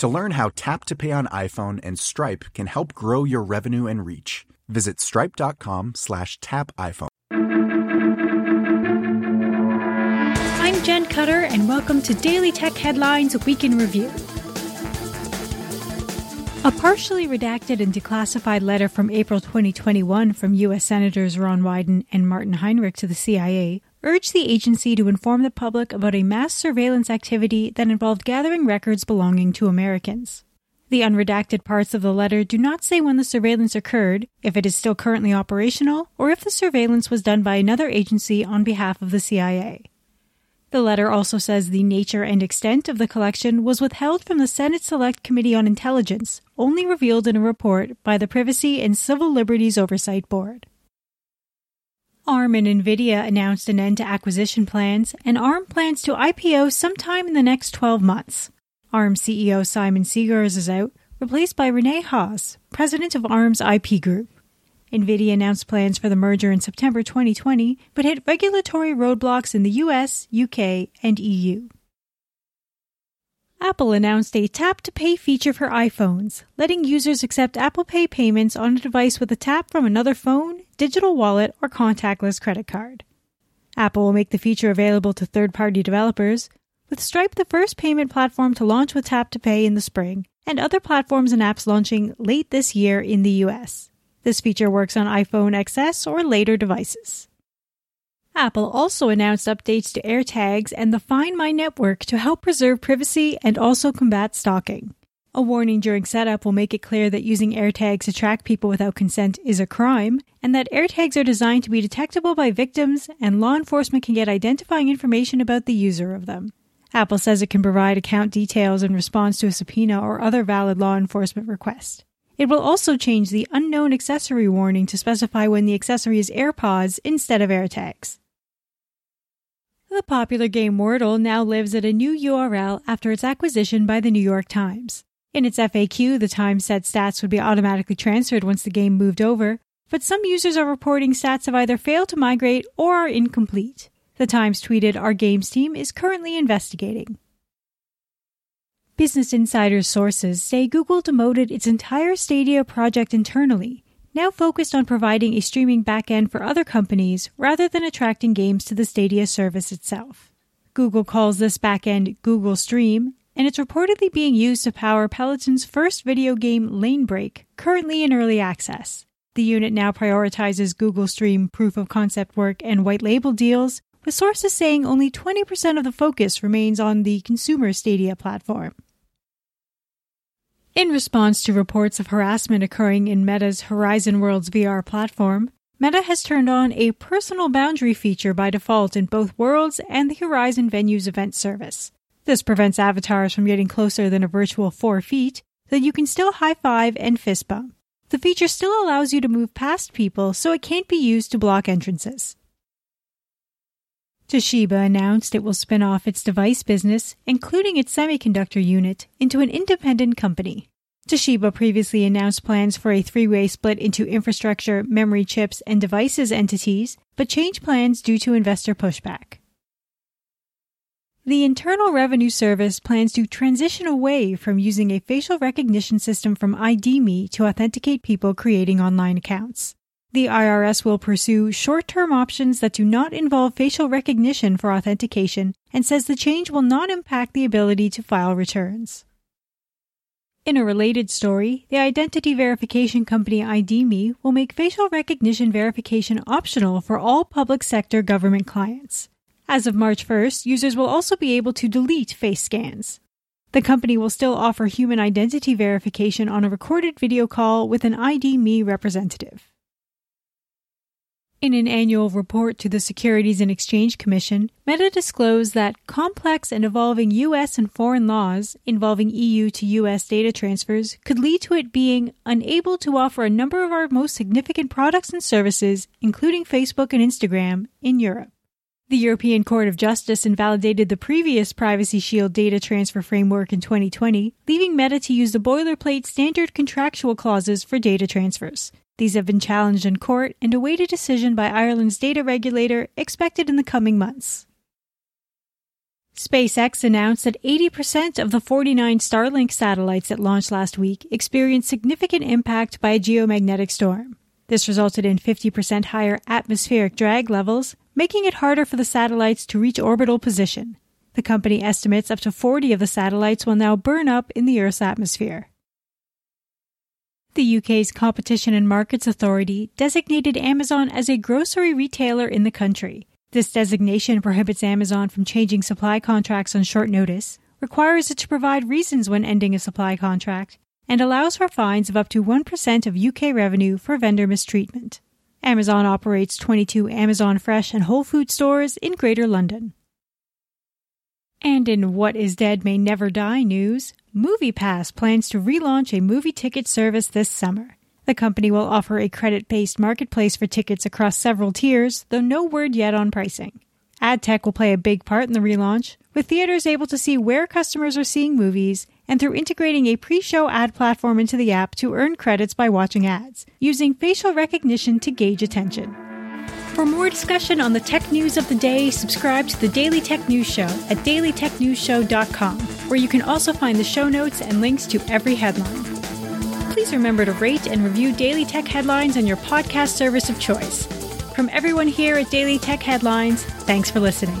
To learn how Tap to Pay on iPhone and Stripe can help grow your revenue and reach, visit stripe.com slash tap iPhone. I'm Jen Cutter, and welcome to Daily Tech Headlines Week in Review. A partially redacted and declassified letter from April 2021 from U.S. Senators Ron Wyden and Martin Heinrich to the CIA urged the agency to inform the public about a mass surveillance activity that involved gathering records belonging to Americans. The unredacted parts of the letter do not say when the surveillance occurred, if it is still currently operational, or if the surveillance was done by another agency on behalf of the CIA. The letter also says the nature and extent of the collection was withheld from the Senate Select Committee on Intelligence, only revealed in a report by the Privacy and Civil Liberties Oversight Board. ARM and NVIDIA announced an end to acquisition plans, and ARM plans to IPO sometime in the next 12 months. ARM CEO Simon Segars is out, replaced by Rene Haas, president of ARM's IP group. NVIDIA announced plans for the merger in September 2020, but hit regulatory roadblocks in the US, UK, and EU. Apple announced a tap to pay feature for iPhones, letting users accept Apple Pay payments on a device with a tap from another phone, digital wallet, or contactless credit card. Apple will make the feature available to third party developers, with Stripe the first payment platform to launch with tap to pay in the spring, and other platforms and apps launching late this year in the US. This feature works on iPhone XS or later devices. Apple also announced updates to AirTags and the Find My network to help preserve privacy and also combat stalking. A warning during setup will make it clear that using AirTags to track people without consent is a crime, and that AirTags are designed to be detectable by victims and law enforcement can get identifying information about the user of them. Apple says it can provide account details in response to a subpoena or other valid law enforcement request. It will also change the unknown accessory warning to specify when the accessory is AirPods instead of AirTags. The popular game Wordle now lives at a new URL after its acquisition by the New York Times. In its FAQ, the Times said stats would be automatically transferred once the game moved over, but some users are reporting stats have either failed to migrate or are incomplete. The Times tweeted, Our games team is currently investigating. Business Insider sources say Google demoted its entire Stadia project internally, now focused on providing a streaming backend for other companies rather than attracting games to the Stadia service itself. Google calls this backend Google Stream, and it's reportedly being used to power Peloton's first video game Lane Break, currently in early access. The unit now prioritizes Google Stream proof of concept work and white label deals, with sources saying only 20% of the focus remains on the consumer Stadia platform. In response to reports of harassment occurring in Meta's Horizon Worlds VR platform, Meta has turned on a personal boundary feature by default in both Worlds and the Horizon Venues event service. This prevents avatars from getting closer than a virtual four feet, though you can still high five and fist bump. The feature still allows you to move past people, so it can't be used to block entrances. Toshiba announced it will spin off its device business, including its semiconductor unit, into an independent company. Toshiba previously announced plans for a three way split into infrastructure, memory chips, and devices entities, but changed plans due to investor pushback. The Internal Revenue Service plans to transition away from using a facial recognition system from ID.me to authenticate people creating online accounts. The IRS will pursue short term options that do not involve facial recognition for authentication and says the change will not impact the ability to file returns. In a related story, the identity verification company ID.me will make facial recognition verification optional for all public sector government clients. As of March 1st, users will also be able to delete face scans. The company will still offer human identity verification on a recorded video call with an ID.me representative. In an annual report to the Securities and Exchange Commission, Meta disclosed that complex and evolving U.S. and foreign laws involving EU to U.S. data transfers could lead to it being unable to offer a number of our most significant products and services, including Facebook and Instagram, in Europe. The European Court of Justice invalidated the previous Privacy Shield data transfer framework in 2020, leaving Meta to use the boilerplate standard contractual clauses for data transfers. These have been challenged in court and await a decision by Ireland's data regulator expected in the coming months. SpaceX announced that 80% of the 49 Starlink satellites that launched last week experienced significant impact by a geomagnetic storm. This resulted in 50% higher atmospheric drag levels, making it harder for the satellites to reach orbital position. The company estimates up to 40 of the satellites will now burn up in the Earth's atmosphere. The UK's Competition and Markets Authority designated Amazon as a grocery retailer in the country. This designation prohibits Amazon from changing supply contracts on short notice, requires it to provide reasons when ending a supply contract, and allows for fines of up to 1% of UK revenue for vendor mistreatment. Amazon operates 22 Amazon Fresh and Whole Food stores in Greater London. And in What Is Dead May Never Die news, MoviePass plans to relaunch a movie ticket service this summer. The company will offer a credit based marketplace for tickets across several tiers, though no word yet on pricing. Ad tech will play a big part in the relaunch, with theaters able to see where customers are seeing movies and through integrating a pre show ad platform into the app to earn credits by watching ads, using facial recognition to gauge attention. For more discussion on the tech news of the day, subscribe to the Daily Tech News Show at dailytechnewsshow.com, where you can also find the show notes and links to every headline. Please remember to rate and review Daily Tech Headlines on your podcast service of choice. From everyone here at Daily Tech Headlines, thanks for listening.